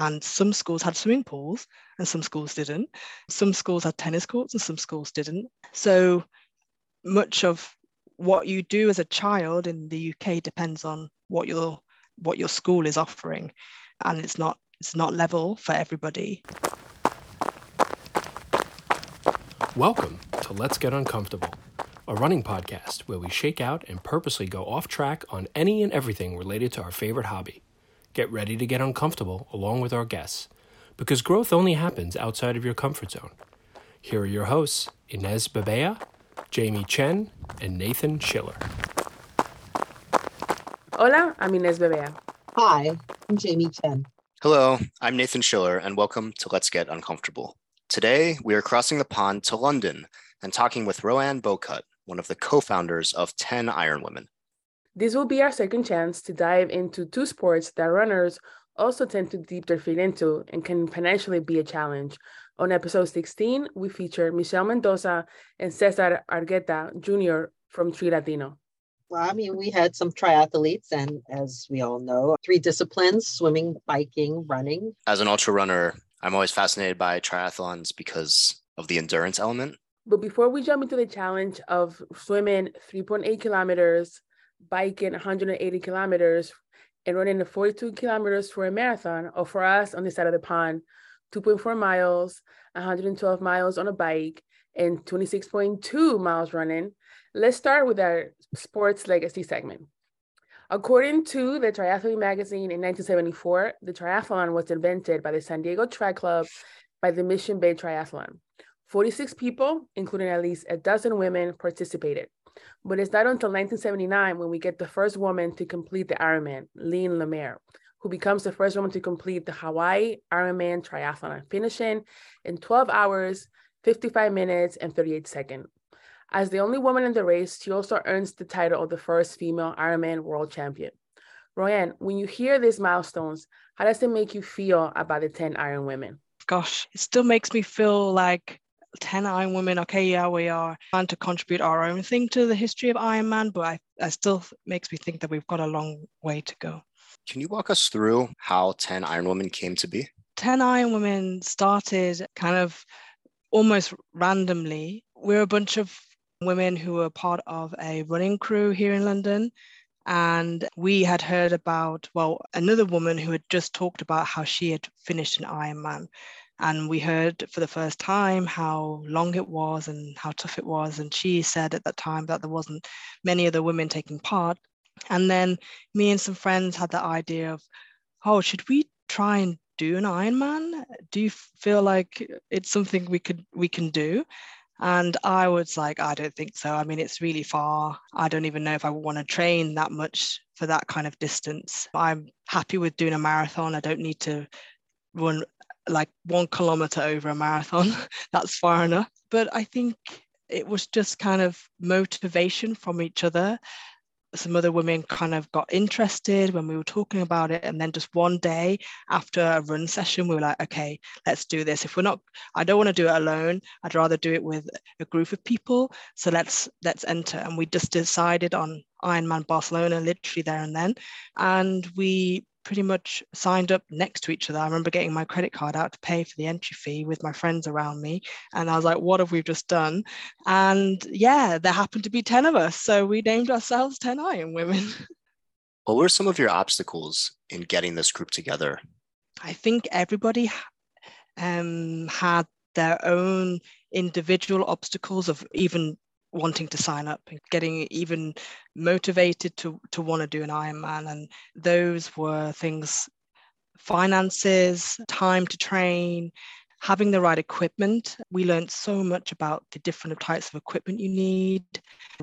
And some schools had swimming pools and some schools didn't. Some schools had tennis courts and some schools didn't. So much of what you do as a child in the UK depends on what your what your school is offering. And it's not it's not level for everybody. Welcome to Let's Get Uncomfortable, a running podcast where we shake out and purposely go off track on any and everything related to our favorite hobby. Get ready to get uncomfortable along with our guests, because growth only happens outside of your comfort zone. Here are your hosts, Inez Babea, Jamie Chen, and Nathan Schiller. Hola, I'm Inez Bebea. Hi, I'm Jamie Chen. Hello, I'm Nathan Schiller, and welcome to Let's Get Uncomfortable. Today, we are crossing the pond to London and talking with Roanne Bocut, one of the co founders of 10 Iron Women. This will be our second chance to dive into two sports that runners also tend to dip their feet into and can financially be a challenge. On episode 16, we feature Michelle Mendoza and Cesar Argueta Jr. from Tri Latino. Well, I mean, we had some triathletes, and as we all know, three disciplines swimming, biking, running. As an ultra runner, I'm always fascinated by triathlons because of the endurance element. But before we jump into the challenge of swimming 3.8 kilometers, biking 180 kilometers and running the 42 kilometers for a marathon, or for us on the side of the pond, 2.4 miles, 112 miles on a bike, and 26.2 miles running, let's start with our sports legacy segment. According to the Triathlete magazine in 1974, the triathlon was invented by the San Diego Tri Club by the Mission Bay Triathlon. 46 people, including at least a dozen women, participated. But it's not until 1979 when we get the first woman to complete the Ironman, Lynn Lemaire, who becomes the first woman to complete the Hawaii Ironman triathlon, finishing in 12 hours, 55 minutes, and 38 seconds. As the only woman in the race, she also earns the title of the first female Ironman world champion. Roanne, when you hear these milestones, how does it make you feel about the 10 Iron Women? Gosh, it still makes me feel like 10 Iron Women, okay, yeah, we are trying to contribute our own thing to the history of Iron Man, but I, I still makes me think that we've got a long way to go. Can you walk us through how 10 Iron Women came to be? 10 Iron Women started kind of almost randomly. We're a bunch of women who were part of a running crew here in London. And we had heard about, well, another woman who had just talked about how she had finished an Ironman. And we heard for the first time how long it was and how tough it was. And she said at that time that there wasn't many other women taking part. And then me and some friends had the idea of, oh, should we try and do an Ironman? Do you feel like it's something we could we can do? And I was like, I don't think so. I mean, it's really far. I don't even know if I want to train that much for that kind of distance. I'm happy with doing a marathon. I don't need to run like one kilometer over a marathon. That's far enough. But I think it was just kind of motivation from each other. Some other women kind of got interested when we were talking about it. And then just one day after a run session, we were like, okay, let's do this. If we're not, I don't want to do it alone. I'd rather do it with a group of people. So let's let's enter. And we just decided on Ironman Barcelona literally there and then. And we pretty much signed up next to each other. I remember getting my credit card out to pay for the entry fee with my friends around me. And I was like, what have we just done? And yeah, there happened to be 10 of us. So we named ourselves 10 Iron Women. What were some of your obstacles in getting this group together? I think everybody um, had their own individual obstacles of even wanting to sign up and getting even motivated to to want to do an Ironman. And those were things finances, time to train, having the right equipment. We learned so much about the different types of equipment you need,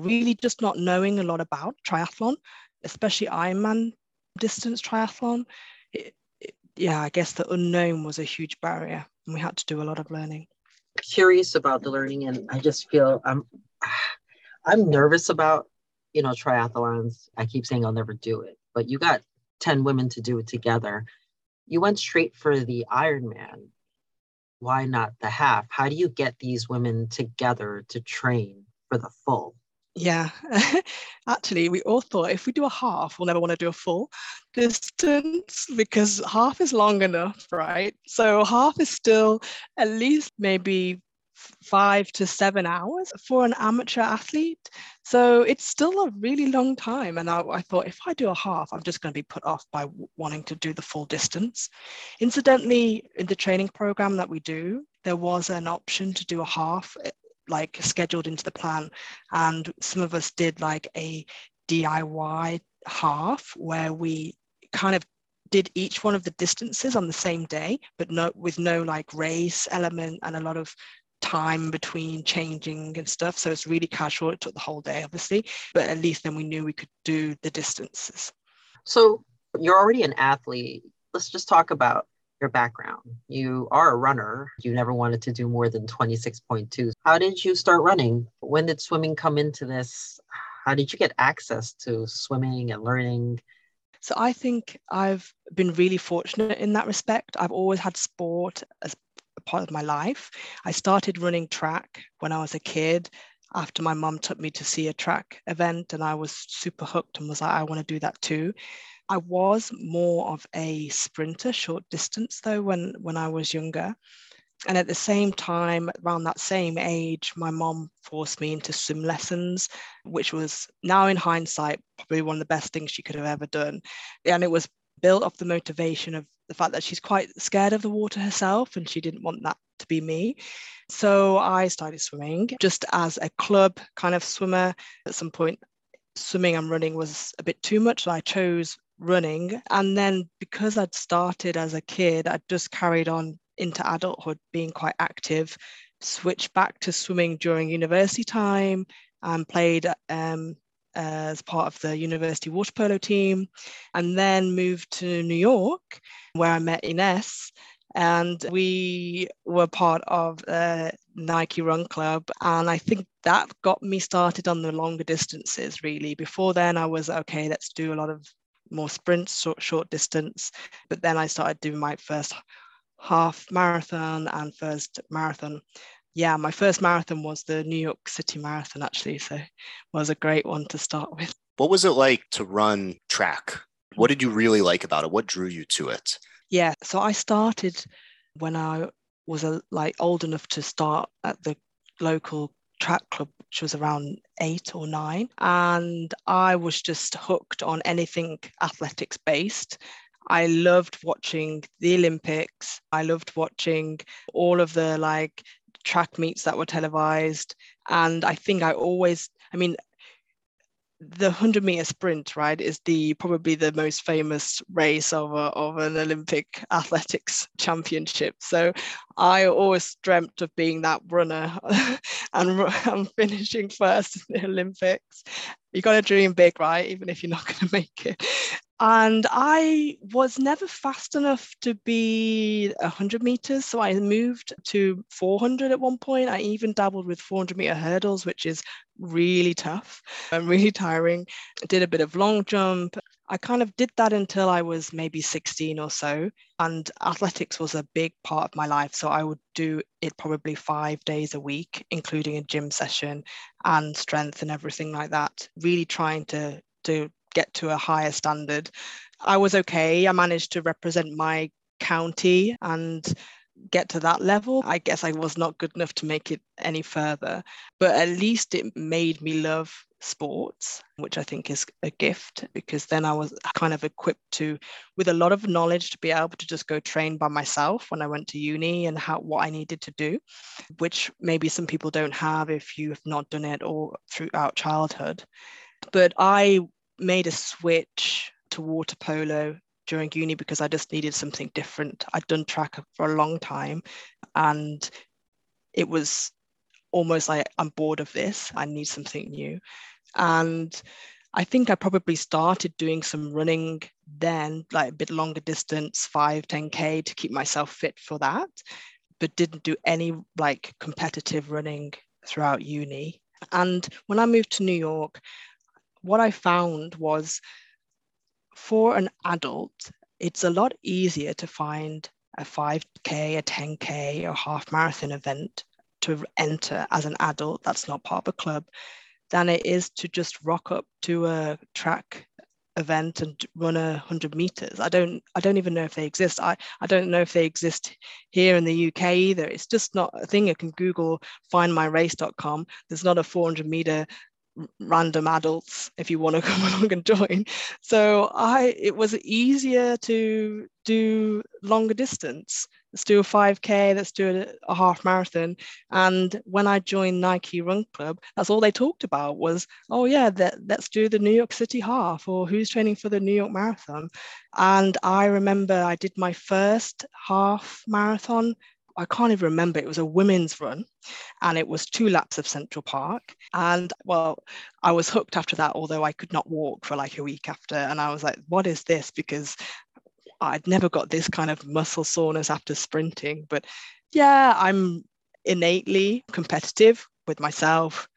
really just not knowing a lot about triathlon, especially Ironman distance triathlon. It, it, yeah, I guess the unknown was a huge barrier and we had to do a lot of learning. Curious about the learning, and I just feel I'm I'm nervous about, you know, triathlons. I keep saying I'll never do it, but you got 10 women to do it together. You went straight for the Ironman. Why not the half? How do you get these women together to train for the full? Yeah, actually, we all thought if we do a half, we'll never want to do a full distance because half is long enough, right? So half is still at least maybe five to seven hours for an amateur athlete. So it's still a really long time. And I, I, thought if I do a half, I'm just going to be put off by wanting to do the full distance. Incidentally, in the training program that we do, there was an option to do a half eh, like scheduled into the plan. And some of us did like a DIY half where we kind of did each one of the distances on the same day, but no with no like race element and a lot of time between changing and stuff. So it's really casual. It took the whole day, obviously, but at least then we knew we could do the distances. So you're already an athlete. Let's just talk about your background. You are a runner. You never wanted to do more than 26.2. How did you start running? When did swimming come into this? How did you get access to swimming and learning? So I think I've been really fortunate in that respect. I've always had sport as part of my life. I started running track when I was a kid after my mum took me to see a track event and I was super hooked and was like, I want to do that too. I was more of a sprinter, short distance though, when, when I was younger. And at the same time, around that same age, my mom forced me into swim lessons, which was now in hindsight, probably one of the best things she could have ever done. And it was built off the motivation of the fact that she's quite scared of the water herself and she didn't want that to be me. So I started swimming just as a club kind of swimmer. At some point, swimming and running was a bit too much. So I chose running. And then because I'd started as a kid, I just carried on into adulthood being quite active, switched back to swimming during university time and played um, as part of the university water polo team, and then moved to New York, where I met Inez. And we were part of the Nike Run Club. And I think that got me started on the longer distances, really. Before then, I was okay, let's do a lot of more sprints, short, short distance. But then I started doing my first half marathon and first marathon yeah, my first marathon was the New York City Marathon, actually. So it was a great one to start with. What was it like to run track? What did you really like about it? What drew you to it? Yeah, so I started when I was a, like old enough to start at the local track club, which was around eight or nine. And I was just hooked on anything athletics based. I loved watching the Olympics. I loved watching all of the like track meets that were televised. And I think I always, I mean, the 100 meter sprint right is the probably the most famous race of, a, of an olympic athletics championship. So i always dreamt of being that runner and, and finishing first in the olympics. You got to dream big right even if you're not going to make it and I was never fast enough to be 100 meters. So I moved to 400 at one point. I even dabbled with 400 meter hurdles, which is really tough and really tiring. Did a bit of long jump. I kind of did that until I was maybe 16 or so. And athletics was a big part of my life. So I would do it probably five days a week, including a gym session and strength and everything like that, really trying to to get to a higher standard. I was okay. I managed to represent my county and get to that level. I guess I was not good enough to make it any further, but at least it made me love sports, which I think is a gift because then I was kind of equipped to, with a lot of knowledge, to be able to just go train by myself when I went to uni and how what I needed to do, which maybe some people don't have if you have not done it or throughout childhood. But I made a switch to water polo during uni because I just needed something different. I'd done track for a long time and it was almost like I'm bored of this. I need something new. And I think I probably started doing some running then, like a bit longer distance, 5, 10K to keep myself fit for that, but didn't do any like competitive running throughout uni. And when I moved to New York, what I found was for an adult, it's a lot easier to find a 5K, a 10K, or half marathon event to enter as an adult that's not part of a club than it is to just rock up to a track event and run a 100 meters. I don't i don't even know if they exist. I i don't know if they exist here in the uk either. It's just not a thing. You can google findmyrace.com there's not a 400 meter random adults if you want to come along and join. So i it was easier to do longer distance. Let's do a 5k let's do a, a, half marathon. And when i joined nike run club that's all they talked about was oh yeah that, let's do the new york city half or who's training for the new york marathon? And i remember i did my first half marathon I can't even remember. It was a women's run and it was two laps of Central Park. And well, I was hooked after that, although I could not walk for like a week after. And I was like, what is this? Because I'd never got this kind of muscle soreness after sprinting. But yeah, I'm innately competitive with myself,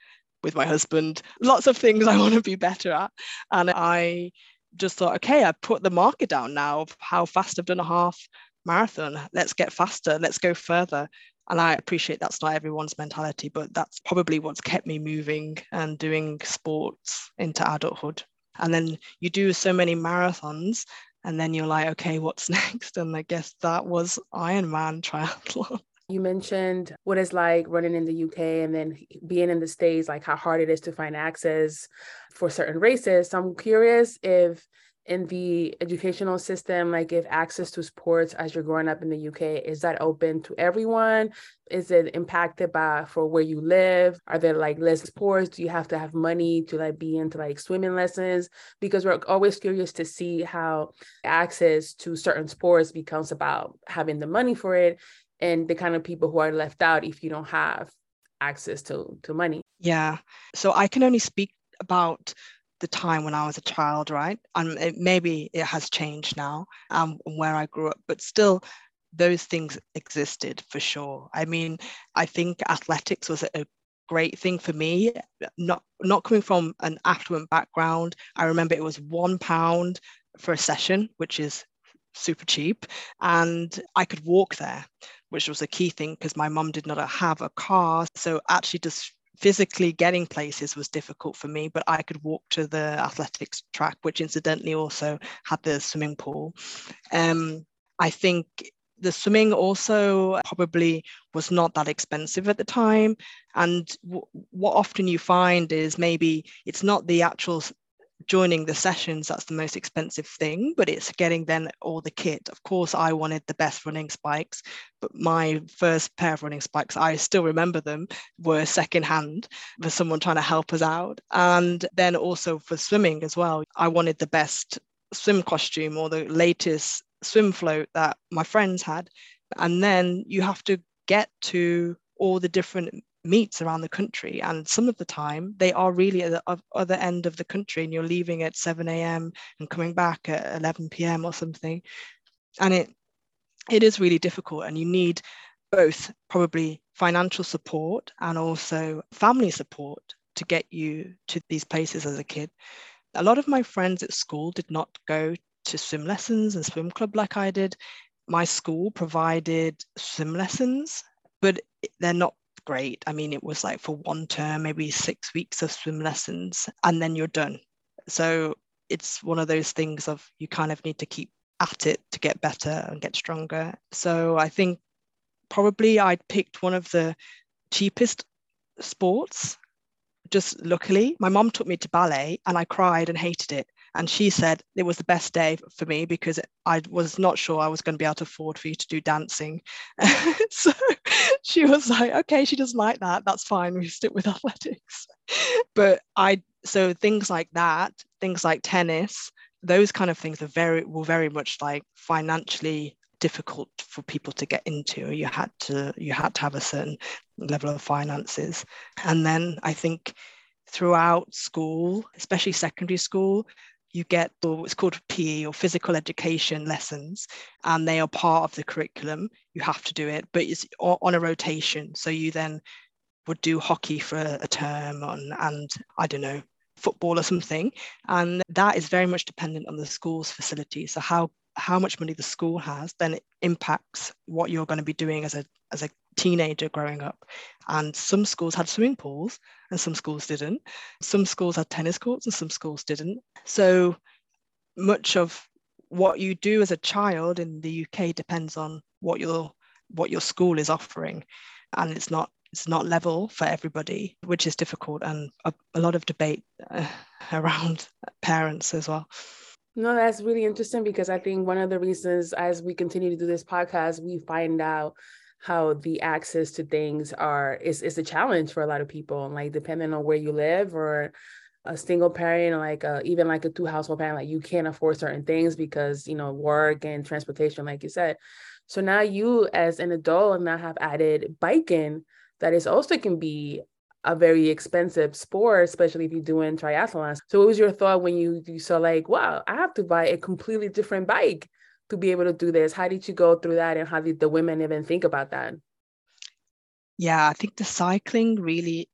with my husband, lots of things I want to be better at. And I just thought, okay, I put the marker down now of how fast I've done a half marathon. Let's get faster. Let's go further. And I appreciate that's not everyone's mentality, but that's probably what's kept me moving and doing sports into adulthood. And then you do so many marathons, and then you're like, okay, what's next? And I guess that was Ironman triathlon. You mentioned what it's like running in the UK and then being in the States, like how hard it is to find access for certain races. So I'm curious if in the educational system like if access to sports as you're growing up in the uk is that open to everyone? Is it impacted by for where you live? Are there like less sports? Do you have to have money to like be into like swimming lessons? Because we're always curious to see how access to certain sports becomes about having the money for it and the kind of people who are left out if you don't have access to to money. Yeah. So i can only speak about the time when I was a child, right? And it, maybe it has changed now um, where I grew up, but still those things existed for sure. I mean, I think athletics was a great thing for me. Not not coming from an affluent background, I remember it was one pound for a session, which is super cheap, and I could walk there, which was a key thing because my mum did not have a car. So actually, just physically getting places was difficult for me, but I could walk to the athletics track, which incidentally also had the swimming pool. Um, I think the swimming also probably was not that expensive at the time. And w- what often you find is maybe it's not the actual joining the sessions that's the most expensive thing but it's getting then all the kit. Of course i wanted the best running spikes but my first pair of running spikes i still remember them were second hand for someone trying to help us out. And then also for swimming as well i wanted the best swim costume or the latest swim float that my friends had. And then you have to get to all the different meets around the country and some of the time they are really at the other end of the country and you're leaving at 7 a.m and coming back at 11 p.m or something. And it it is really difficult and you need both probably financial support and also family support to get you to these places as a kid. A lot of my friends at school did not go to swim lessons and swim club like i did. My school provided swim lessons but they're not great. I mean, it was like for one term, maybe six weeks of swim lessons, and then you're done. So it's one of those things of you kind of need to keep at it to get better and get stronger. So I think probably I'd picked one of the cheapest sports. Just luckily, my mom took me to ballet and I cried and hated it. And she said it was the best day for me because I was not sure I was going to be able to afford for you to do dancing. so she was like, okay, she doesn't like that. That's fine. We stick with athletics. but I, so things like that, things like tennis, those kind of things are very, were very much like financially difficult for people to get into you had to you had to have a certain level of finances and then i think throughout school especially secondary school you get what's called PE or physical education lessons, and they are part of the curriculum. You have to do it, but it's on a rotation. So you then would do hockey for a term on, and I don't know, football or something. And that is very much dependent on the school's facility. So how how much money the school has, then it impacts what you're going to be doing as a as a teenager growing up. And some schools had swimming pools and some schools didn't. Some schools had tennis courts and some schools didn't. So much of what you do as a child in the UK depends on what your what your school is offering. And it's not it's not level for everybody, which is difficult and a, a lot of debate uh, around parents as well. No, that's really interesting because I think one of the reasons as we continue to do this podcast, we find out how the access to things are is is a challenge for a lot of people. Like depending on where you live or a single parent, like uh, even like a two household parent, like you can't afford certain things because you know work and transportation, like you said. So now you, as an adult, now have added biking that is also can be a very expensive sport, especially if you're doing triathlons. So what was your thought when you, you saw like, wow, I have to buy a completely different bike to be able to do this? How did you go through that and how did the women even think about that? Yeah, I think the cycling really,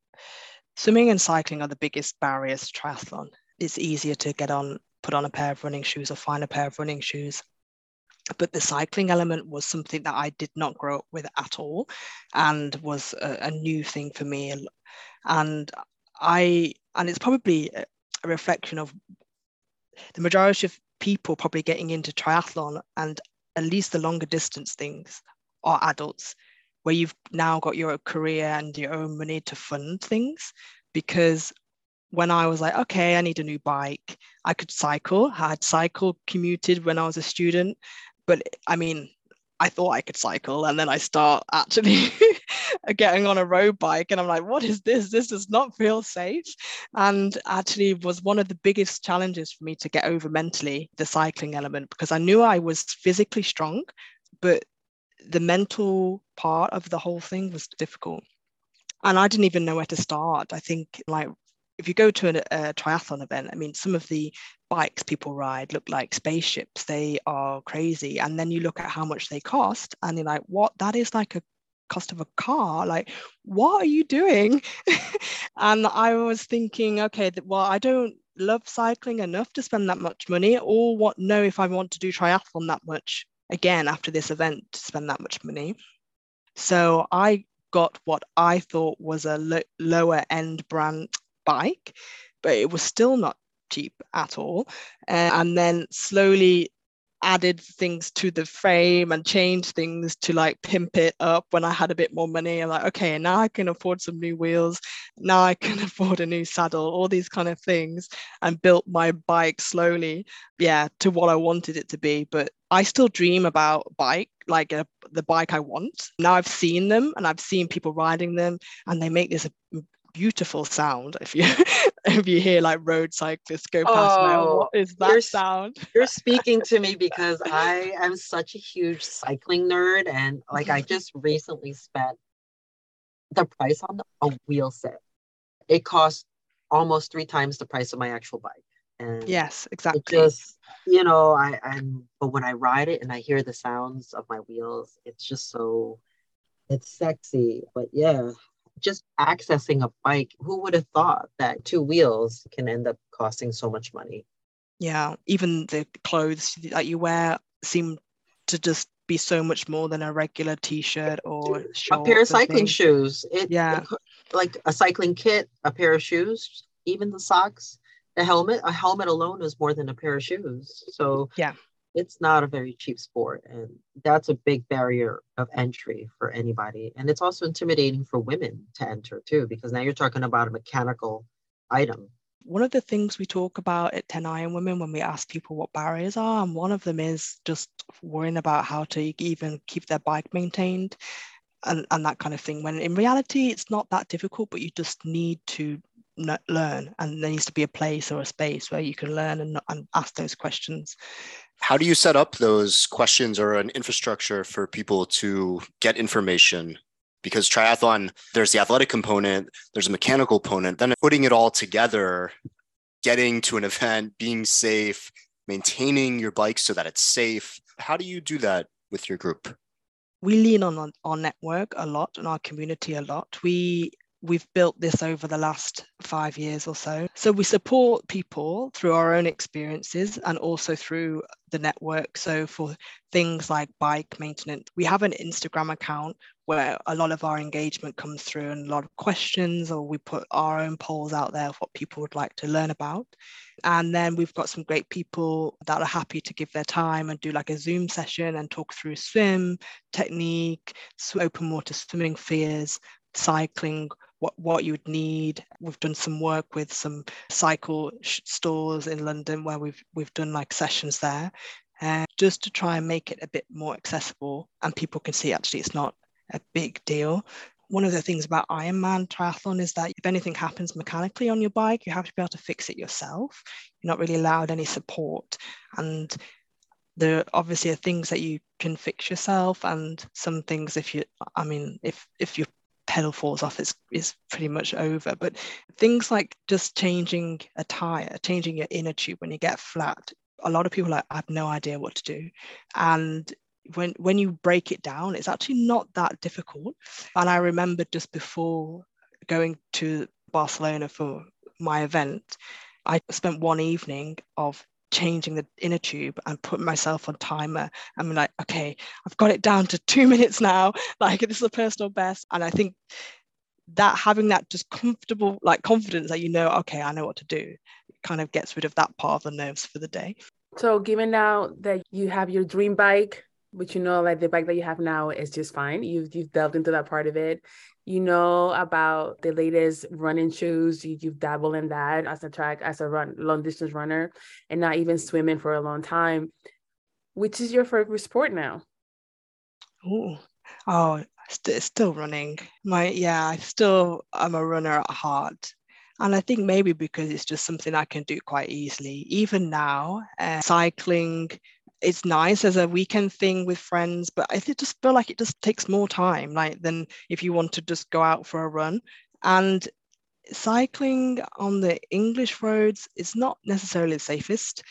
swimming and cycling are the biggest barriers to triathlon. It's easier to get on, put on a pair of running shoes or find a pair of running shoes but the cycling element was something that I did not grow up with at all and was a, a new thing for me and I and it's probably a reflection of the majority of people probably getting into triathlon and at least the longer distance things are adults where you've now got your career and your own money to fund things because when I was like, okay, I need a new bike, I could cycle. I had cycle commuted when I was a student, but I mean, I thought I could cycle, and then I start actually getting on a road bike, and I'm like, what is this? This does not feel safe. And actually, was one of the biggest challenges for me to get over mentally the cycling element because I knew I was physically strong, but the mental part of the whole thing was difficult. And I didn't even know where to start. I think like if you go to a, a, triathlon event, I mean, some of the bikes people ride look like spaceships. They are crazy. And then you look at how much they cost, and you're like, what? That is like a cost of a car. Like, what are you doing? and I was thinking, okay, well, I don't love cycling enough to spend that much money, or what? Know if I want to do triathlon that much again after this event to spend that much money. So I got what I thought was a lo- lower end brand bike, but it was still not cheap at all. Uh, and then slowly added things to the frame and changed things to like pimp it up when I had a bit more money. I'm like, okay, now I can afford some new wheels. Now I can afford a new saddle, all these kind of things, and built my bike slowly, yeah, to what I wanted it to be. But I still dream about bike, like a, the bike I want. Now I've seen them and I've seen people riding them, and they make this beautiful sound if you if you hear like road cyclists go past oh, now what is that you're, sound? you're speaking to me because i am such a huge cycling nerd and like i mm-hmm. just recently spent the price on a wheel set. It cost almost three times the price of my actual bike. And yes exactly. just you know i i'm but when i ride it and i hear the sounds of my wheels it's just so it's sexy. But yeah just accessing a bike, who would have thought that two wheels can end up costing so much money? Yeah, even the clothes that you wear seem to just be so much more than a regular t-shirt or a pair of cycling shoes. It, yeah, like a cycling kit, a pair of shoes, even the socks, a helmet. A helmet alone is more than a pair of shoes. So yeah, it's not a very cheap sport and that's a big barrier of entry for anybody. And it's also intimidating for women to enter too because now you're talking about a mechanical item. One of the things we talk about at 10 iron women when we ask people what barriers are and one of them is just worrying about how to even keep their bike maintained and, and that kind of thing when in reality it's not that difficult but you just need to learn and there needs to be a place or a space where you can learn and, and ask those questions. How do you set up those questions or an infrastructure for people to get information? Because triathlon there's the athletic component there's a mechanical component then putting it all together getting to an event being safe maintaining your bike so that it's safe. How do you do that with your group? We lean on our network a lot and our community a lot. We we've built this over the last five years or so. So we support people through our own experiences and also through the network. So for things like bike maintenance, we have an Instagram account where a lot of our engagement comes through and a lot of questions, or we put our own polls out there of what people would like to learn about. And then we've got some great people that are happy to give their time and do like a Zoom session and talk through swim technique, open water swimming fears, cycling, what, what you would need. We've done some work with some cycle stores in London where we've we've done like sessions there, uh, just to try and make it a bit more accessible and people can see actually it's not a big deal. One of the things about Ironman triathlon is that if anything happens mechanically on your bike, you have to be able to fix it yourself. You're not really allowed any support. And there obviously are things that you can fix yourself and some things if you i mean if if your pedal falls off it's, it's pretty much over. But things like just changing a tire changing your inner tube when you get flat a lot of people like, I have no idea what to do. And when when you break it down it's actually not that difficult. And i remember just before going to barcelona for my event i spent one evening of changing the inner tube and putting myself on timer i'm like okay i've got it down to two minutes now. Like this is a personal best. And i think that having that just comfortable like confidence that you know okay i know what to do kind of gets rid of that part of the nerves for the day. So given now that you have your dream bike but you know like the bike that you have now is just fine. You've you've delved into that part of it. You know about the latest running shoes. You, you've dabbled in that as a track as a run long distance runner and not even swimming for a long time. Which is your favorite sport now? Ooh. oh st- still running. My yeah i still i'm a runner at heart. And I think maybe because it's just something I can do quite easily. Even now, uh, cycling it's nice as a weekend thing with friends, but I just feel like it just takes more time, like than if you want to just go out for a run. And cycling on the English roads is not necessarily the safest.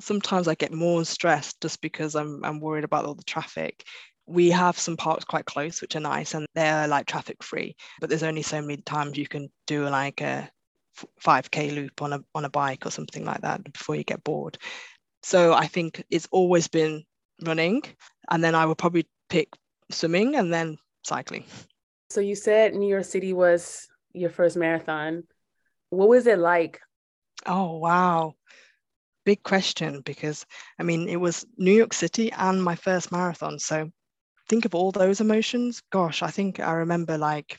Sometimes I get more stressed just because I'm I'm worried about all the traffic. We have some parks quite close, which are nice, and they're like traffic free. But there's only so many times you can do like a 5k loop on a on a bike or something like that before you get bored so I think it's always been running. And then I would probably pick swimming and then cycling. So you said New York City was your first marathon. What was it like? Oh, wow. Big question because I mean, it was New York City and my first marathon. So think of all those emotions. Gosh, I think I remember like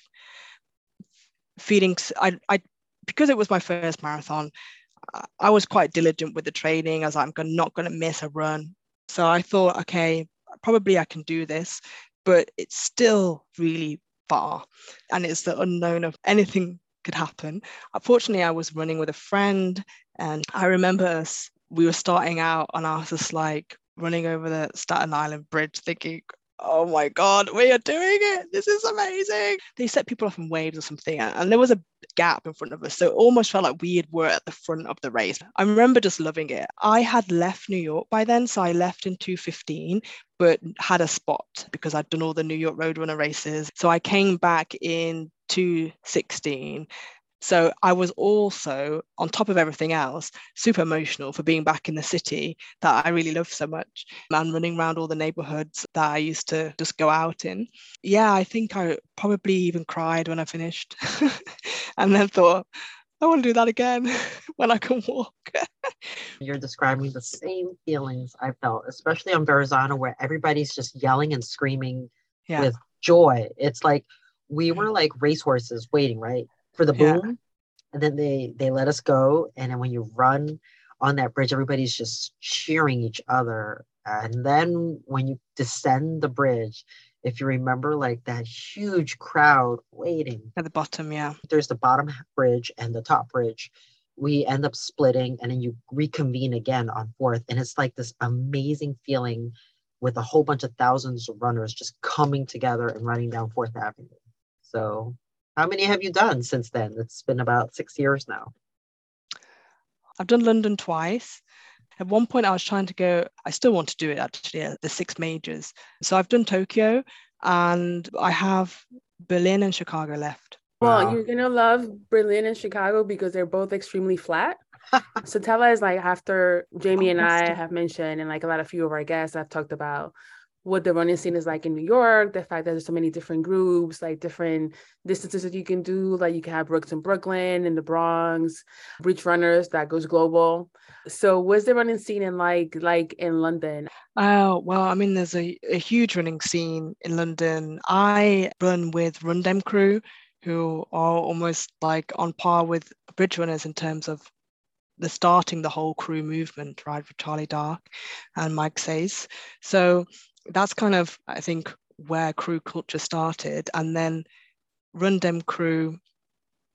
feeling, I, I, because it was my first marathon, I was quite diligent with the training. as I'm not going to miss a run. So I thought, okay, probably I can do this, but it's still really far. And it's the unknown of anything could happen. Unfortunately, I was running with a friend, and I remember us, we were starting out, and I was just like running over the Staten Island Bridge, thinking, oh my god we are doing it. This is amazing. They set people off in waves or something and there was a gap in front of us so it almost felt like we were at the front of the race. I remember just loving it. I had left new york by then so i left in 215 but had a spot because i'd done all the new york roadrunner races. So i came back in 216 so I was also, on top of everything else, super emotional for being back in the city that I really love so much and running around all the neighborhoods that I used to just go out in. Yeah, I think I probably even cried when I finished and then thought, I want to do that again when I can walk. You're describing the same feelings I felt, especially on Verrazano, where everybody's just yelling and screaming yeah. with joy. It's like we were like racehorses waiting, right? For the boom. Yeah. And then they they let us go. And then when you run on that bridge, everybody's just cheering each other. And then when you descend the bridge, if you remember, like that huge crowd waiting at the bottom, yeah. There's the bottom bridge and the top bridge. We end up splitting and then you reconvene again on fourth. And it's like this amazing feeling with a whole bunch of thousands of runners just coming together and running down Fourth Avenue. So how many have you done since then? It's been about six years now. I've done London twice. At one point, I was trying to go, I still want to do it actually, the six majors. So I've done Tokyo and I have Berlin and Chicago left. Well, Wow. you're gonna love Berlin and Chicago because they're both extremely flat. so Tella is like after Jamie and I have mentioned, and like a lot of few of our guests have talked about what the running scene is like in New York, the fact that there's so many different groups, like different distances that you can do. Like you can have Brooks in Brooklyn and the Bronx, Bridge Runners that goes global. So what's the running scene in like like in London? Oh, well, I mean, there's a, a huge running scene in London. I run with Run Dem Crew, who are almost like on par with bridge runners in terms of the starting the whole crew movement, right, with Charlie Dark and Mike Saes. So that's kind of, I think, where crew culture started. And then Run Dem Crew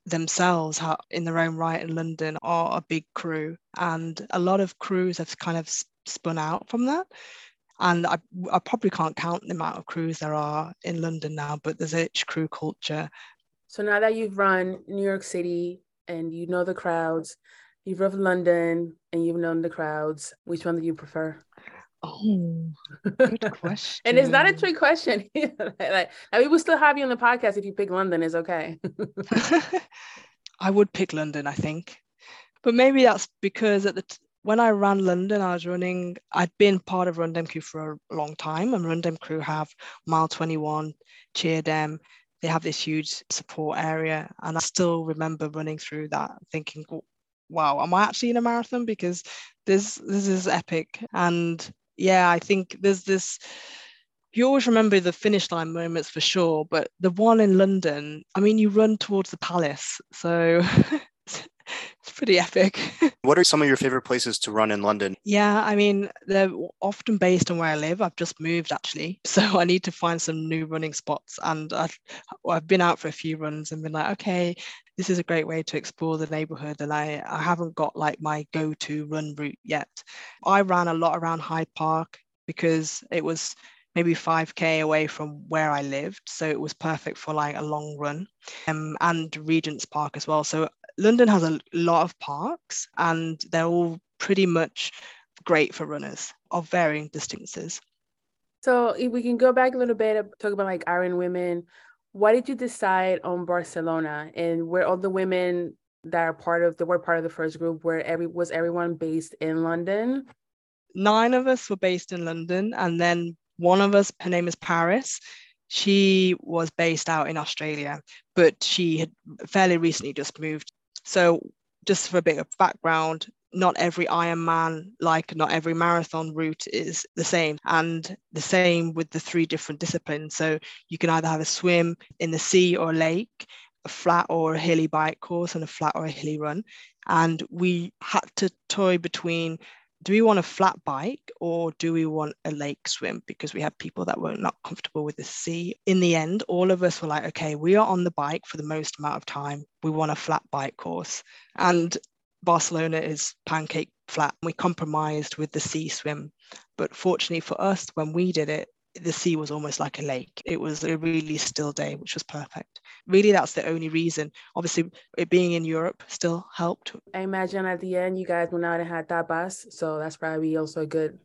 themselves in their own right in London are a big crew. And a lot of crews have kind of spun out from that. And I, I probably can't count the amount of crews there are in London now, but there's a crew culture. So now that you've run New York City and you know the crowds, you've run London and you've known the crowds, which one do you prefer? Oh, good question. and it's not a trick question. like, I mean, we'll still have you on the podcast if you pick London. It's okay. I would pick London, I think. But maybe that's because at the t- when I ran London, I was running, I'd been part of Run Dem Crew for a long time, and Run Dem Crew have Mile 21, Cheer Dem. They have this huge support area. And I still remember running through that thinking, wow, am I actually in a marathon? Because this this is epic. And yeah, I think there's this you always remember the finish line moments for sure, but the one in London, I mean, you run towards the palace, so it's pretty epic. What are some of your favorite places to run in London? yeah, I mean, they're often based on where I live. I've just moved actually, so I need to find some new running spots. And I've, I've been out for a few runs and been like, okay, this is a great way to explore the neighborhood. And I, I haven't got like my go to run route yet. I ran a lot around Hyde Park because it was maybe 5k away from where I lived. So it was perfect for like a long run um, and Regent's Park as well. So London has a lot of parks and they're all pretty much great for runners of varying distances. So if we can go back a little bit, talk about like Iron Women. Why did you decide on Barcelona and where all the women that are part of the were part of the first group where every was everyone based in London? Nine of us were based in London and then one of us, her name is Paris. She was based out in Australia, but she had fairly recently just moved. So, just for a bit of background, not every Ironman, like not every marathon route is the same. And the same with the three different disciplines. So, you can either have a swim in the sea or lake, a flat or a hilly bike course, and a flat or a hilly run. And we had to toy between do we want a flat bike or do we want a lake swim? Because we had people that were not comfortable with the sea. In the end, all of us were like, okay, we are on the bike for the most amount of time. We want a flat bike course. And Barcelona is pancake flat. We compromised with the sea swim. But fortunately for us, when we did it, the sea was almost like a lake. It was a really still day, which was perfect. Really, that's the only reason. Obviously, it being in Europe still helped. I imagine at the end you guys went out and had tapas, so that's probably also a good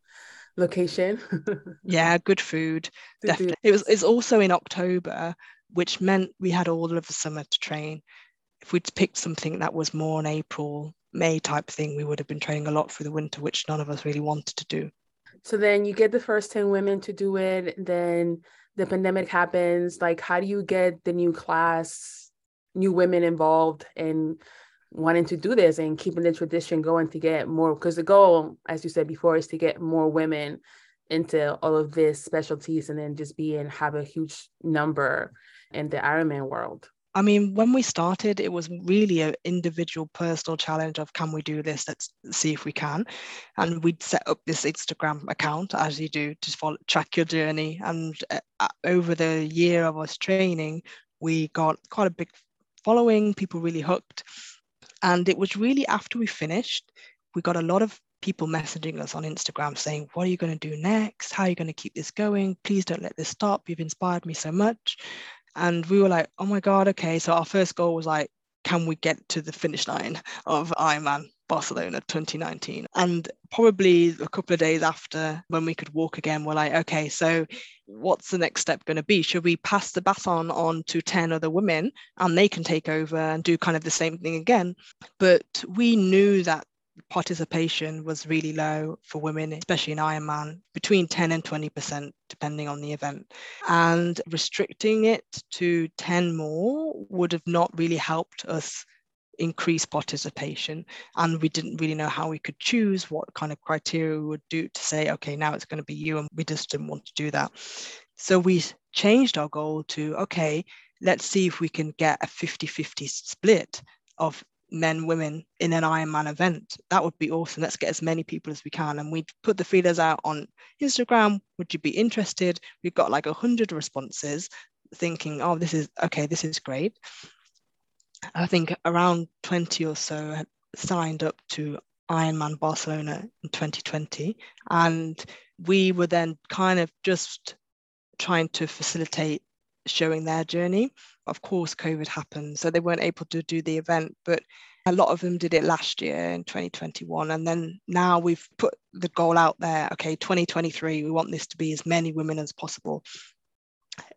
location. Yeah, good food. Definitely. It was it's also in October, which meant we had all of the summer to train. If we'd picked something that was more an April, May type thing, we would have been training a lot through the winter, which none of us really wanted to do. So then you get the first 10 women to do it. Then the pandemic happens. Like, how do you get the new class, new women involved in wanting to do this and keeping the tradition going to get more? Because the goal, as you said before, is to get more women into all of this specialties and then just be and have a huge number in the Ironman world. I mean, when we started, it was really an individual personal challenge of can we do this? Let's see if we can. And we'd set up this Instagram account as you do to follow, track your journey. And uh, over the year of us training, we got quite a big following, people really hooked. And it was really after we finished, we got a lot of people messaging us on Instagram saying, What are you going to do next? How are you going to keep this going? Please don't let this stop. You've inspired me so much. And we were like, Oh my God, okay. So our first goal was like, Can we get to the finish line of Ironman? Barcelona 2019. And probably a couple of days after when we could walk again, we're like, okay, so what's the next step going to be? Should we pass the baton on to 10 other women and they can take over and do kind of the same thing again? But we knew that participation was really low for women, especially in Ironman, between 10 and 20%, depending on the event. And restricting it to 10 more would have not really helped us increase participation. And we didn't really know how we could choose what kind of criteria we would do to say, okay, now it's going to be you. And we just didn't want to do that. So we changed our goal to, okay, let's see if we can get a 50 50 split of men, women in an Ironman event. That would be awesome. Let's get as many people as we can. And we put the feelers out on Instagram. Would you be interested? We've got like a hundred responses thinking, oh, this is okay, this is great. I think around 20 or so had signed up to Ironman Barcelona in 2020. And we were then kind of just trying to facilitate showing their journey. Of course, COVID happened, so they weren't able to do the event, but a lot of them did it last year in 2021. And then now we've put the goal out there okay, 2023, we want this to be as many women as possible.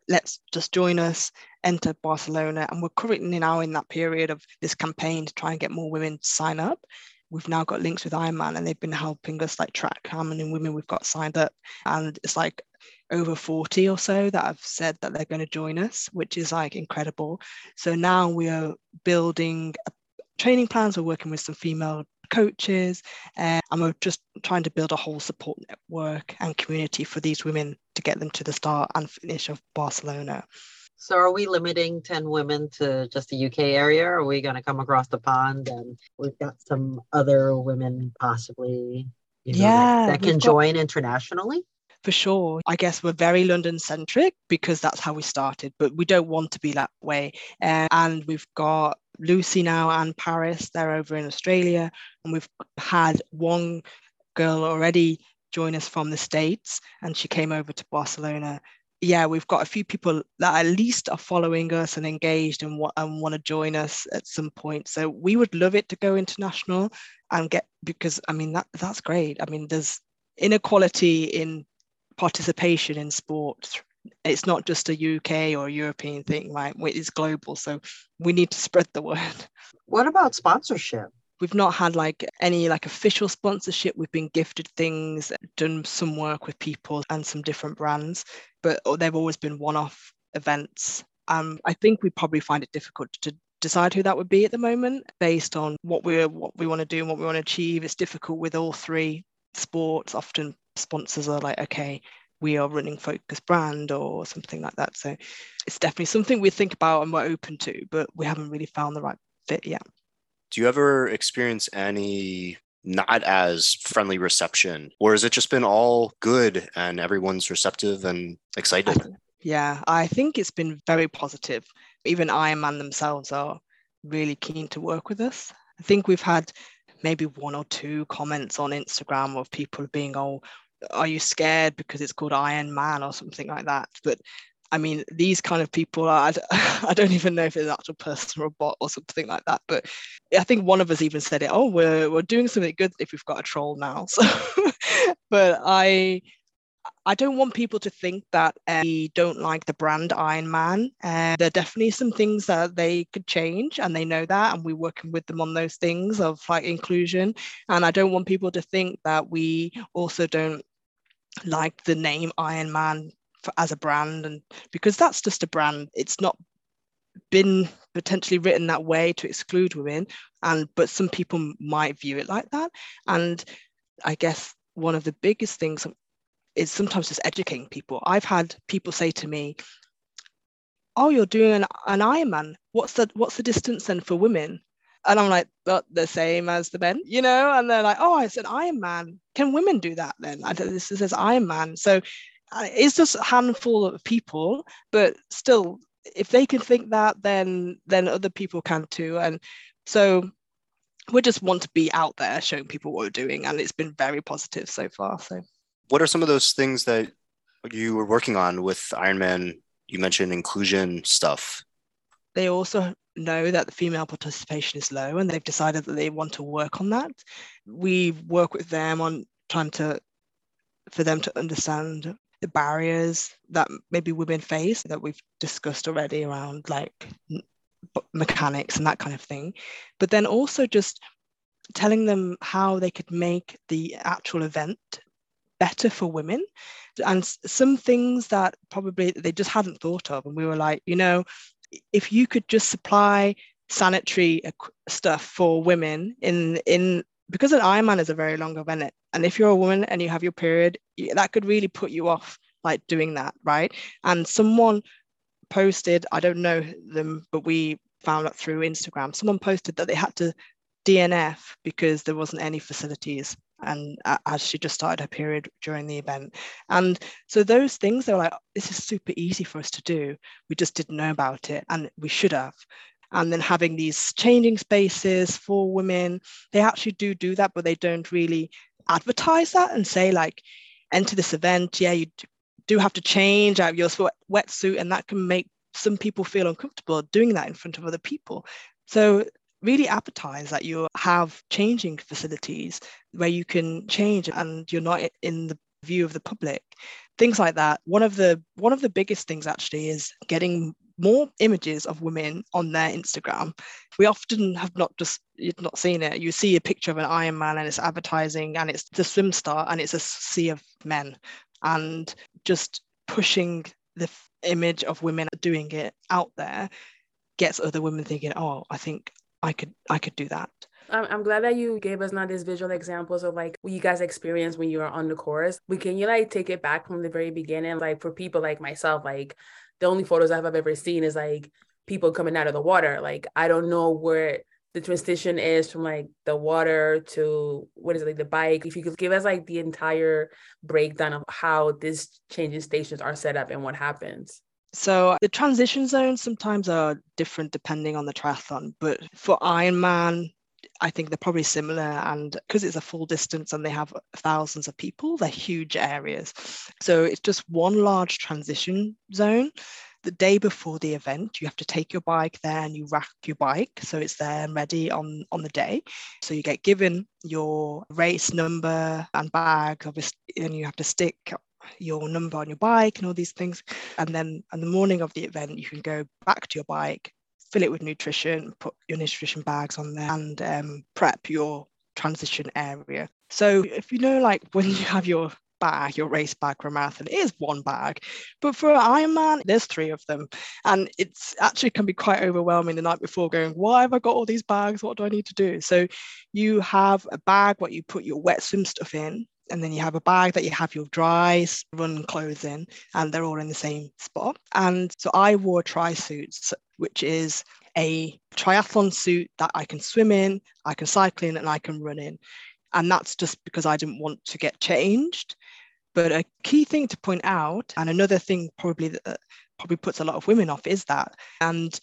Let's just join us, enter Barcelona. And we're currently now in that period of this campaign to try and get more women to sign up we've now got links with Ironman and they've been helping us like track how many women we've got signed up. And it's like over 40 or so that have said that they're going to join us, which is like incredible. So now we are building training plans. We're working with some female coaches uh, and we're just trying to build a whole support network and community for these women to get them to the start and finish of Barcelona. So are we limiting 10 women to just the UK area? Or are we going to come across the pond and we've got some other women possibly you know, yeah, that, that can got, join internationally? For sure. I guess we're very London centric because that's how we started, but we don't want to be that way. Uh, and we've got Lucy now and Paris, they're over in Australia. And we've had one girl already join us from the States and she came over to Barcelona yeah, we've got a few people that at least are following us and engaged and, wa- and want to join us at some point. So we would love it to go international and get because I mean that that's great. I mean, there's inequality in participation in sport. It's not just a UK or European thing, right? It's global. So we need to spread the word. What about sponsorship? We've not had like any like official sponsorship. We've been gifted things, done some work with people and some different brands, but they've always been one-off events. Um, I think we probably find it difficult to decide who that would be at the moment based on what we're what we want to do and what we want to achieve. It's difficult with all three sports. Often sponsors are like, okay, we are running focus brand or something like that. So it's definitely something we think about and we're open to, but we haven't really found the right fit yet do you ever experience any not as friendly reception or has it just been all good and everyone's receptive and excited? yeah i think it's been very positive. Even ironman themselves are really keen to work with us. I think we've had maybe one or two comments on instagram of people being oh are you scared because it's called iron man or something like that? But I mean, these kind of people, are, I don't even know if it's an actual person or a bot or something like that. But I think one of us even said it, oh, we're, we're doing something good if we've got a troll now. So, but I, I don't want people to think that uh, we don't like the brand Iron Man. Uh, there are definitely some things that they could change, and they know that, and we're working with them on those things of like inclusion. And I don't want people to think that we also don't like the name Iron Man for, as a brand and because that's just a brand it's not been potentially written that way to exclude women and but some people might view it like that. And i guess one of the biggest things is sometimes just educating people. I've had people say to me oh you're doing an, an ironman. What's the what's the distance then for women? And i'm like but the same as the men you know? And they're like oh it's an ironman. Can women do that then? I, this says ironman. So it's just a handful of people, but still, if they can think that, then then other people can too. And so we just want to be out there showing people what we're doing, and it's been very positive so far. So, what are some of those things that you were working on with Ironman? You mentioned inclusion stuff. they also know that the female participation is low and they've decided that they want to work on that. We work with them on trying to for them to understand the barriers that maybe women face that we've discussed already around like mechanics and that kind of thing. But then also just telling them how they could make the actual event better for women and some things that probably they just hadn't thought of and we were like you know if you could just supply sanitary stuff for women in in because an Ironman is a very long event, and if you're a woman and you have your period, that could really put you off like doing that, right? And someone posted, I don't know them, but we found out through Instagram, someone posted that they had to DNF because there wasn't any facilities and as she just started her period during the event. And so those things they're like this is super easy for us to do. We just didn't know about it and we should have and then having these changing spaces for women they actually do do that but they don't really advertise that and say like enter this event. Yeah you do have to change out your wetsuit and that can make some people feel uncomfortable doing that in front of other people. So really advertise that you have changing facilities where you can change and you're not in the view of the public. Things like that. One of the one of the biggest things actually is getting more images of women on their instagram we often have not just you've not seen it you see a picture of an Iron Man and it's advertising and it's the swim star and it's a sea of men and just pushing the image of women doing it out there gets other women thinking oh i think I could I could do that. I'm glad that you gave us now these visual examples of like what you guys experienced when you were on the course. But can you like take it back from the very beginning? Like for people like myself, like the only photos I've ever seen is like people coming out of the water. Like I don't know where the transition is from like the water to what is it like the bike. If you could give us like the entire breakdown of how these changing stations are set up and what happens. So the transition zones sometimes are different depending on the triathlon, but for Ironman, I think they're probably similar. And because it's a full distance and they have thousands of people, they're huge areas. So it's just one large transition zone. The day before the event, you have to take your bike there and you rack your bike. So it's there and ready on, on the day. So you get given your race number and bag, obviously, and you have to stick your number on your bike and all these things. And then on the morning of the event, you can go back to your bike, fill it with nutrition, put your nutrition bags on there, and um, prep your transition area. So if you know, like when you have your bag, your race bag for a marathon is one bag. But for Ironman, there's three of them. And it's actually can be quite overwhelming the night before going, why have I got all these bags? What do I need to do? So you have a bag what you put your wet swim stuff in and then you have a bag that you have your dry run clothes in and they're all in the same spot and so i wore tri suits which is a triathlon suit that i can swim in i can cycle in and i can run in. And that's just because i didn't want to get changed. But a key thing to point out and another thing probably that probably puts a lot of women off is that and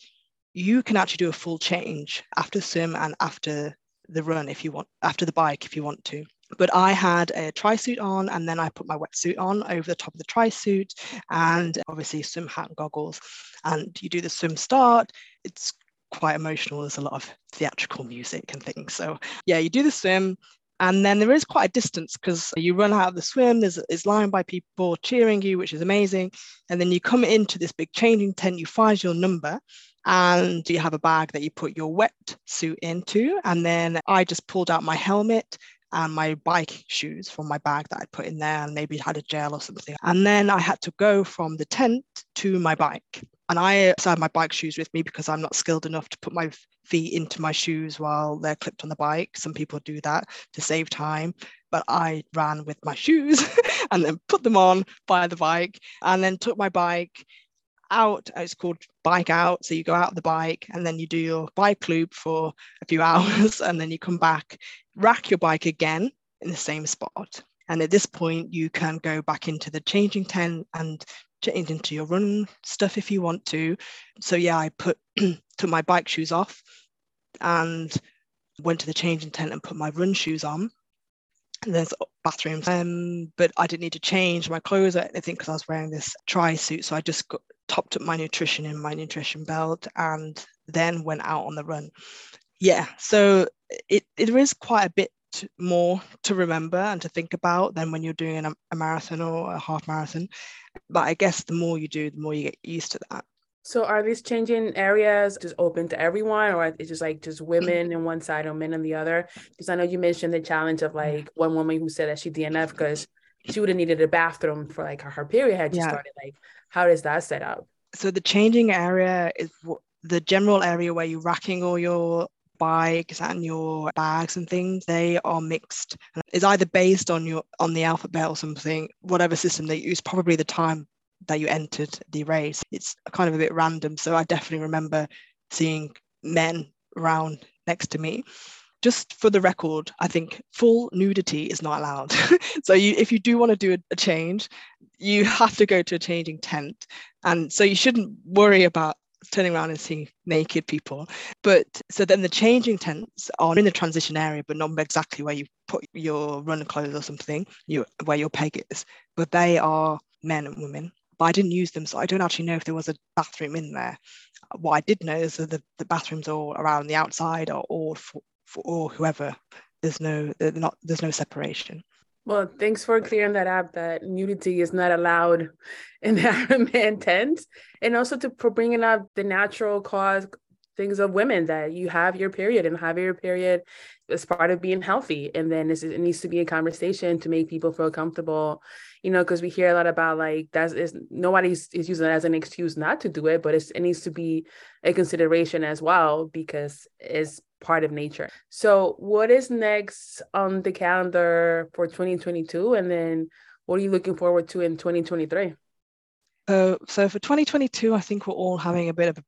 you can actually do a full change after swim and after the run if you want after the bike if you want to but I had a tri suit on and then I put my wetsuit on over the top of the tri suit and obviously swim hat and goggles. And you do the swim start. It's quite emotional. There's a lot of theatrical music and things. So, yeah, you do the swim. And then there is quite a distance because you run out of the swim, there's is lined by people cheering you, which is amazing. And then you come into this big changing tent, you find your number, and you have a bag that you put your wet suit into. And then I just pulled out my helmet and my bike shoes from my bag that I put in there and maybe had a gel or something. And then I had to go from the tent to my bike. And I had my bike shoes with me because I'm not skilled enough to put my feet into my shoes while they're clipped on the bike. Some people do that to save time, but I ran with my shoes and then put them on by the bike and then took my bike out. It's called bike out. So you go out the bike and then you do your bike loop for a few hours and then you come back rack your bike again in the same spot. And at this point, you can go back into the changing tent and change into your run stuff if you want to. So yeah, I put took my bike shoes off and went to the changing tent and put my run shoes on. And there's bathrooms, um, but I didn't need to change my clothes or anything because I was wearing this tri suit. So I just got, topped up my nutrition in my nutrition belt, and then went out on the run. Yeah, so it, it is quite a bit more to remember and to think about than when you're doing a, a marathon or a half marathon. But I guess the more you do, the more you get used to that. So are these changing areas just open to everyone or it's just like just women in one side or men on the other? Because I know you mentioned the challenge of like one woman who said that she DNF because she would have needed a bathroom for like her, her period had just yeah. started. Like, how does that set up? So the changing area is the general area where you're racking all your bikes and your bags and things they are mixed it's either based on your on the alphabet or something whatever system they use probably the time that you entered the race. It's kind of a bit random. So I definitely remember seeing men around next to me. Just for the record, I think full nudity is not allowed. so you, if you do want to do a, a change, you have to go to a changing tent. And so you shouldn't worry about turning around and seeing naked people. But so then the changing tents are in the transition area, but not exactly where you put your running clothes or something, you where your peg is. But they are men and women but I didn't use them, so I don't actually know if there was a bathroom in there. What I did know is that the, the bathrooms all around the outside are all for, for or whoever. There's no not there's no separation. Well, thanks for clearing that up. That nudity is not allowed in the Ironman tent, and also to for bringing up the natural cause things of women that you have your period and have your period as part of being healthy, and then it needs to be a conversation to make people feel comfortable you know, because we hear a lot about like that's is nobody's is using it as an excuse not to do it, but it needs to be a consideration as well because it's part of nature. So, what is next on the calendar for 2022, and then what are you looking forward to in 2023? Uh, so for 2022, I think we're all having a bit of a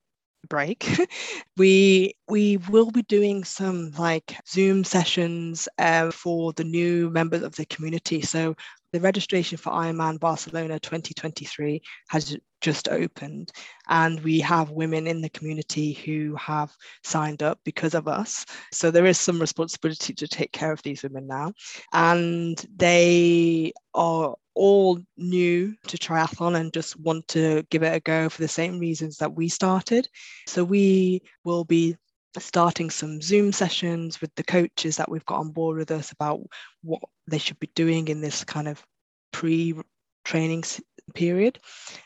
break we we will be doing some like zoom sessions uh, for the new members of the community so the registration for Ironman Barcelona 2023 has just opened, and we have women in the community who have signed up because of us. So there is some responsibility to take care of these women now, and they are all new to triathlon and just want to give it a go for the same reasons that we started. So we will be starting some Zoom sessions with the coaches that we've got on board with us about what they should be doing in this kind of pre training period.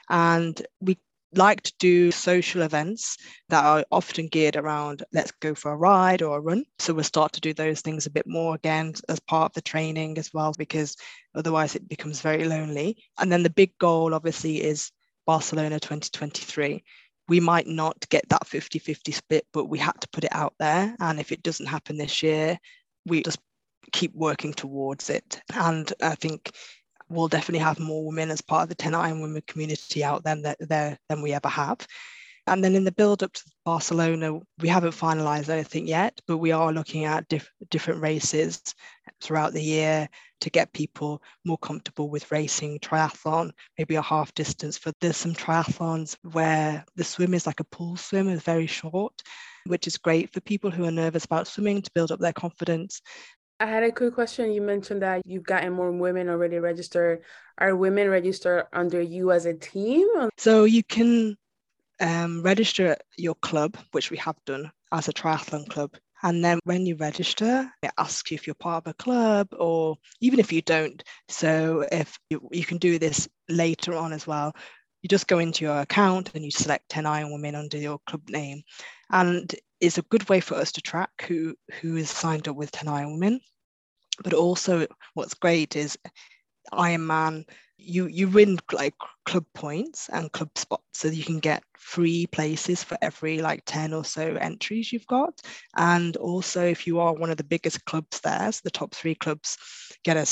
And we like to do social events that are often geared around let's go for a ride or a run. So we'll start to do those things a bit more again as part of the training as well, because otherwise it becomes very lonely. And then the big goal, obviously, is Barcelona 2023 we might not get that 50 50 split, but we had to put it out there. And if it doesn't happen this year, we just keep working towards it. And I think we'll definitely have more women as part of the 10 Iron Women community out there, there than we ever have. And then in the build up to Barcelona, we haven't finalized anything yet, but we are looking at diff- different races throughout the year to get people more comfortable with racing triathlon, maybe a half distance. For there's some triathlons where the swim is like a pool swim, is very short, which is great for people who are nervous about swimming to build up their confidence. I had a quick question. You mentioned that you've gotten more women already registered. Are women registered under you as a team? So you can um, register your club, which we have done as a triathlon club. And then when you register, it asks you if you're part of a club or even if you don't. So if you, you can do this later on as well, you just go into your account and you select 10 Iron Women under your club name. And it's a good way for us to track who, who is signed up with 10 Iron Women. But also what's great is Ironman you you win like club points and club spots so you can get free places for every like 10 or so entries you've got. And also if you are one of the biggest clubs there so the top three clubs get a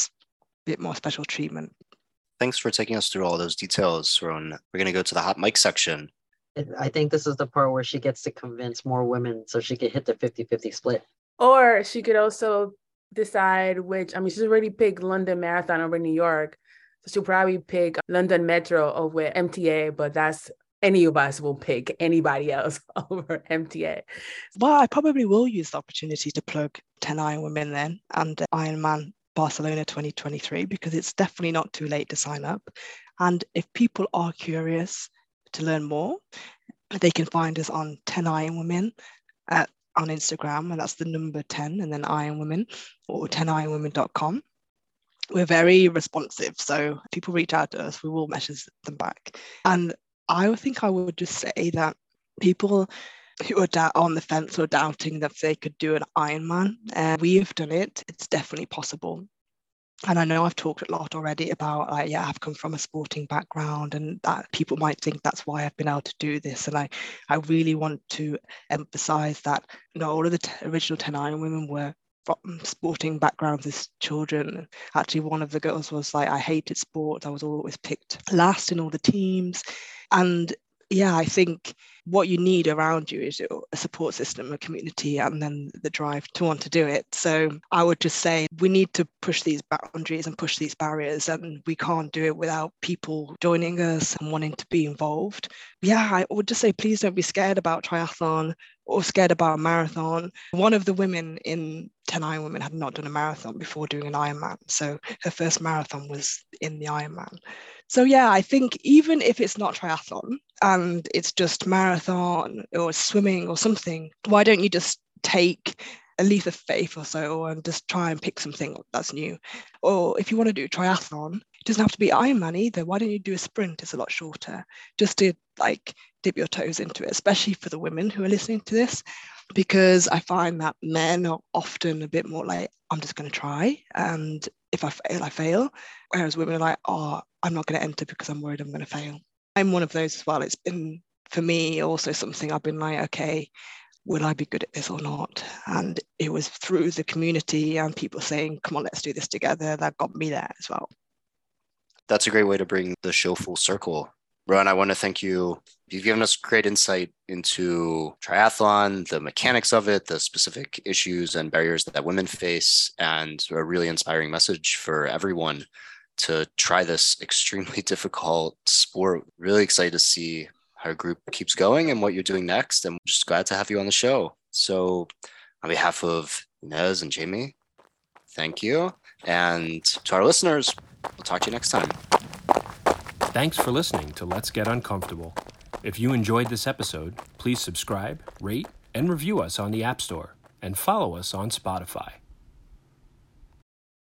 bit more special treatment. Thanks for taking us through all those details ron we're going to go to the hot mic section. I think this is the part where she gets to convince more women so she can hit the 50-50 split. Or she could also decide which i mean she's already picked london marathon over new york she'll probably pick London Metro over MTA, but that's any of us will pick anybody else over MTA. Well, I probably will use the opportunity to plug 10 Iron Women then and Ironman Barcelona 2023 because it's definitely not too late to sign up. And if people are curious to learn more, they can find us on 10 Iron Women at, on Instagram, and that's the number 10 and then Iron Women or 10ironwomen.com. We're very responsive. So people reach out to us, we will message them back. And I think I would just say that people who are da- on the fence or doubting that they could do an Ironman, uh, we have done it. It's definitely possible and I know I've talked a lot already about yeah I've come from a sporting background and that people might think that's why I've been able to do this and I I really want to emphasize that you know all of the t- original 10 Iron women were from sporting backgrounds as children actually one of the girls was like I hated sports I was always picked last in all the teams and yeah I think what you need around you is a support system, a community, and then the drive to want to do it. So I would just say we need to push these boundaries and push these barriers, and we can't do it without people joining us and wanting to be involved. Yeah, I would just say please don't be scared about triathlon or scared about a marathon. One of the women in 10 Iron Women had not done a marathon before doing an Ironman. So her first marathon was in the Ironman. So yeah, I think even if it's not triathlon and it's just marathon or swimming or something, why don't you just take a leap of faith or so and just try and pick something that's new? Or if you want to do triathlon, it doesn't have to be Ironman either. Why don't you do a sprint? It's a lot shorter, just to like dip your toes into it, especially for the women who are listening to this, because I find that men are often a bit more like, I'm just going to try. And if I fail, I fail. Whereas women are like, oh, I'm not going to enter because I'm worried I'm going to fail. I'm one of those as well. It's been for me also something I've been like, okay, will I be good at this or not? And it was through the community and people saying, come on, let's do this together that got me there as well. That's a great way to bring the show full circle. Ron, I want to thank you. You've given us great insight into triathlon, the mechanics of it, the specific issues and barriers that women face, and a really inspiring message for everyone to try this extremely difficult sport. Really excited to see how our group keeps going and what you're doing next. And just glad to have you on the show. So, on behalf of Inez and Jamie, thank you. And to our listeners, we'll talk to you next time. Thanks for listening to Let's Get Uncomfortable. If you enjoyed this episode, please subscribe, rate, and review us on the App Store and follow us on Spotify.